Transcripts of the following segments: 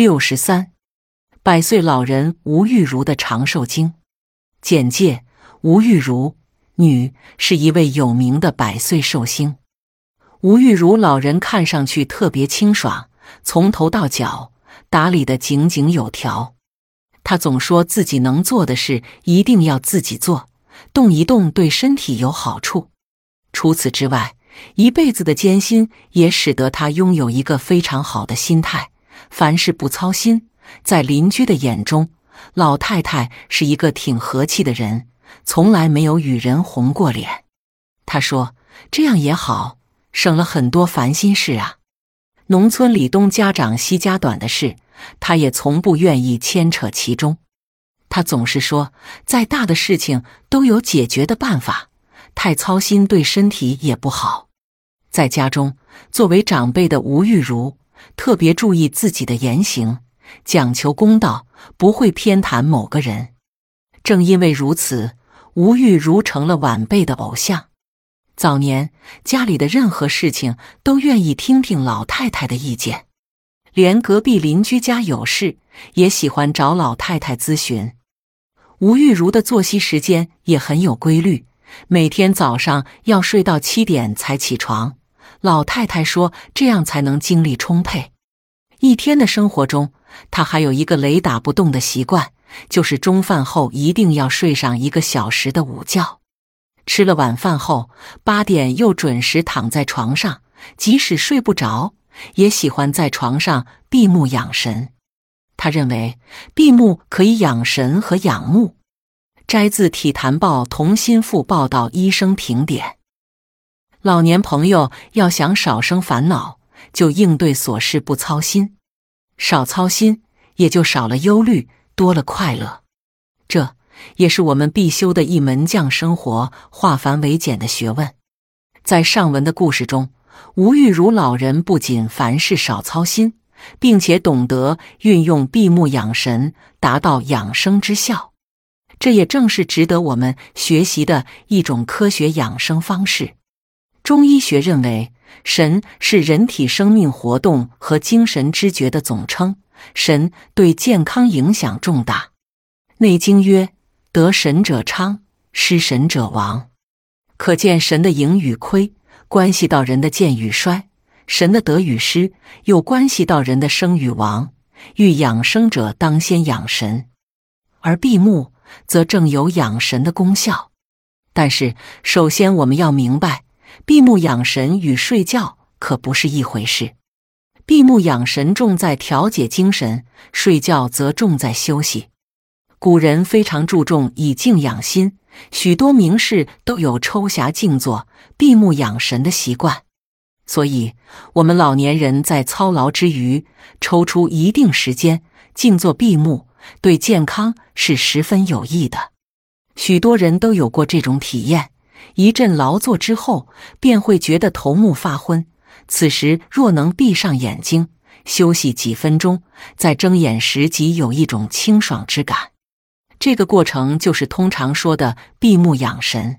六十三，百岁老人吴玉如的长寿经简介：吴玉如，女，是一位有名的百岁寿星。吴玉如老人看上去特别清爽，从头到脚打理的井井有条。他总说自己能做的事一定要自己做，动一动对身体有好处。除此之外，一辈子的艰辛也使得他拥有一个非常好的心态，凡事不操心。在邻居的眼中，老太太是一个挺和气的人，从来没有与人红过脸。他说：“这样也好，省了很多烦心事啊。”农村里东家长西家短的事，他也从不愿意牵扯其中。他总是说，再大的事情都有解决的办法。太操心对身体也不好。在家中，作为长辈的吴玉如特别注意自己的言行，讲求公道，不会偏袒某个人。正因为如此，吴玉如成了晚辈的偶像。早年家里的任何事情都愿意听听老太太的意见，连隔壁邻居家有事也喜欢找老太太咨询。吴玉如的作息时间也很有规律。每天早上要睡到七点才起床，老太太说这样才能精力充沛。一天的生活中，她还有一个雷打不动的习惯，就是中饭后一定要睡上一个小时的午觉。吃了晚饭后，八点又准时躺在床上，即使睡不着，也喜欢在床上闭目养神。他认为闭目可以养神和养目。摘自《体坛报》同心腹报道，医生评点：老年朋友要想少生烦恼，就应对琐事不操心，少操心也就少了忧虑，多了快乐。这也是我们必修的一门将生活化繁为简的学问。在上文的故事中，吴玉如老人不仅凡事少操心，并且懂得运用闭目养神，达到养生之效。这也正是值得我们学习的一种科学养生方式。中医学认为，神是人体生命活动和精神知觉的总称，神对健康影响重大。《内经》曰：“得神者昌，失神者亡。”可见神的盈与亏关系到人的健与衰，神的得与失又关系到人的生与亡。欲养生者当先养神，而闭目。则正有养神的功效，但是首先我们要明白，闭目养神与睡觉可不是一回事。闭目养神重在调节精神，睡觉则重在休息。古人非常注重以静养心，许多名士都有抽匣静坐、闭目养神的习惯。所以，我们老年人在操劳之余，抽出一定时间静坐闭目。对健康是十分有益的，许多人都有过这种体验。一阵劳作之后，便会觉得头目发昏。此时若能闭上眼睛休息几分钟，在睁眼时即有一种清爽之感。这个过程就是通常说的闭目养神。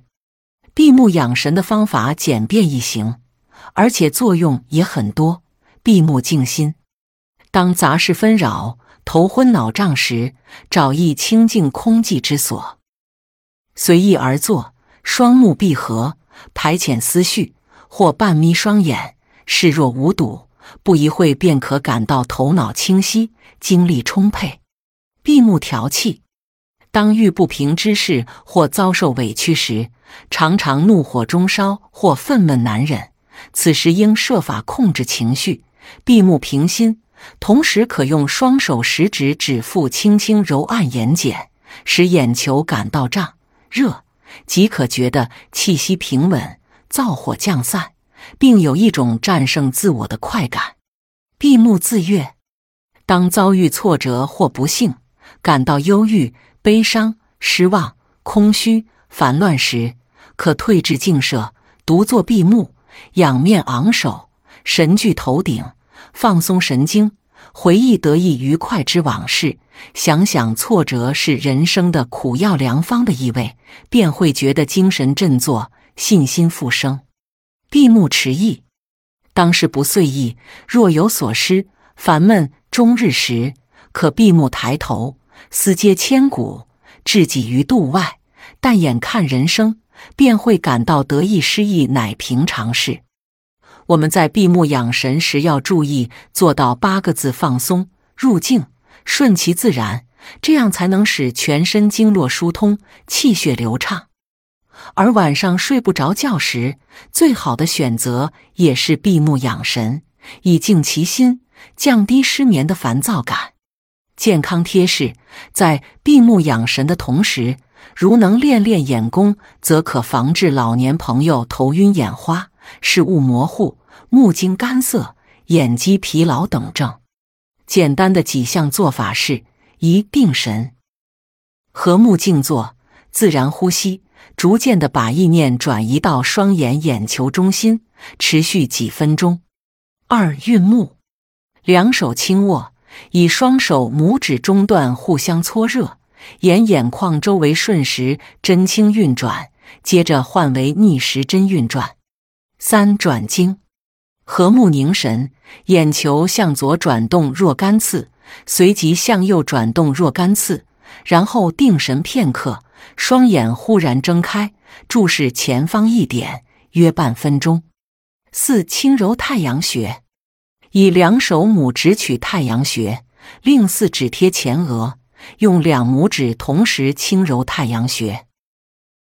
闭目养神的方法简便易行，而且作用也很多。闭目静心，当杂事纷扰。头昏脑胀时，找一清净空寂之所，随意而坐，双目闭合，排遣思绪，或半眯双眼，视若无睹。不一会便可感到头脑清晰，精力充沛。闭目调气，当遇不平之事或遭受委屈时，常常怒火中烧或愤懑难忍，此时应设法控制情绪，闭目平心。同时，可用双手食指指腹轻轻揉按眼睑，使眼球感到胀热，即可觉得气息平稳，燥火降散，并有一种战胜自我的快感。闭目自悦，当遭遇挫折或不幸，感到忧郁、悲伤、失望、空虚、烦乱时，可退至静舍，独坐闭目，仰面昂首，神聚头顶。放松神经，回忆得意愉快之往事，想想挫折是人生的苦药良方的意味，便会觉得精神振作，信心复生。闭目持意，当时不遂意，若有所失、烦闷、终日时，可闭目抬头，思接千古，置己于度外。但眼看人生，便会感到得意失意，乃平常事。我们在闭目养神时，要注意做到八个字：放松、入静、顺其自然，这样才能使全身经络疏通，气血流畅。而晚上睡不着觉时，最好的选择也是闭目养神，以静其心，降低失眠的烦躁感。健康贴士：在闭目养神的同时，如能练练眼功，则可防治老年朋友头晕眼花、视物模糊、目睛干涩、眼肌疲劳等症。简单的几项做法是：一、定神，和目静坐，自然呼吸，逐渐的把意念转移到双眼眼球中心，持续几分钟；二、运目，两手轻握，以双手拇指中段互相搓热。沿眼眶周围顺时针轻运转，接着换为逆时针运转。三转经，和目凝神，眼球向左转动若干次，随即向右转动若干次，然后定神片刻，双眼忽然睁开，注视前方一点，约半分钟。四轻揉太阳穴，以两手拇指取太阳穴，另四指贴前额。用两拇指同时轻揉太阳穴。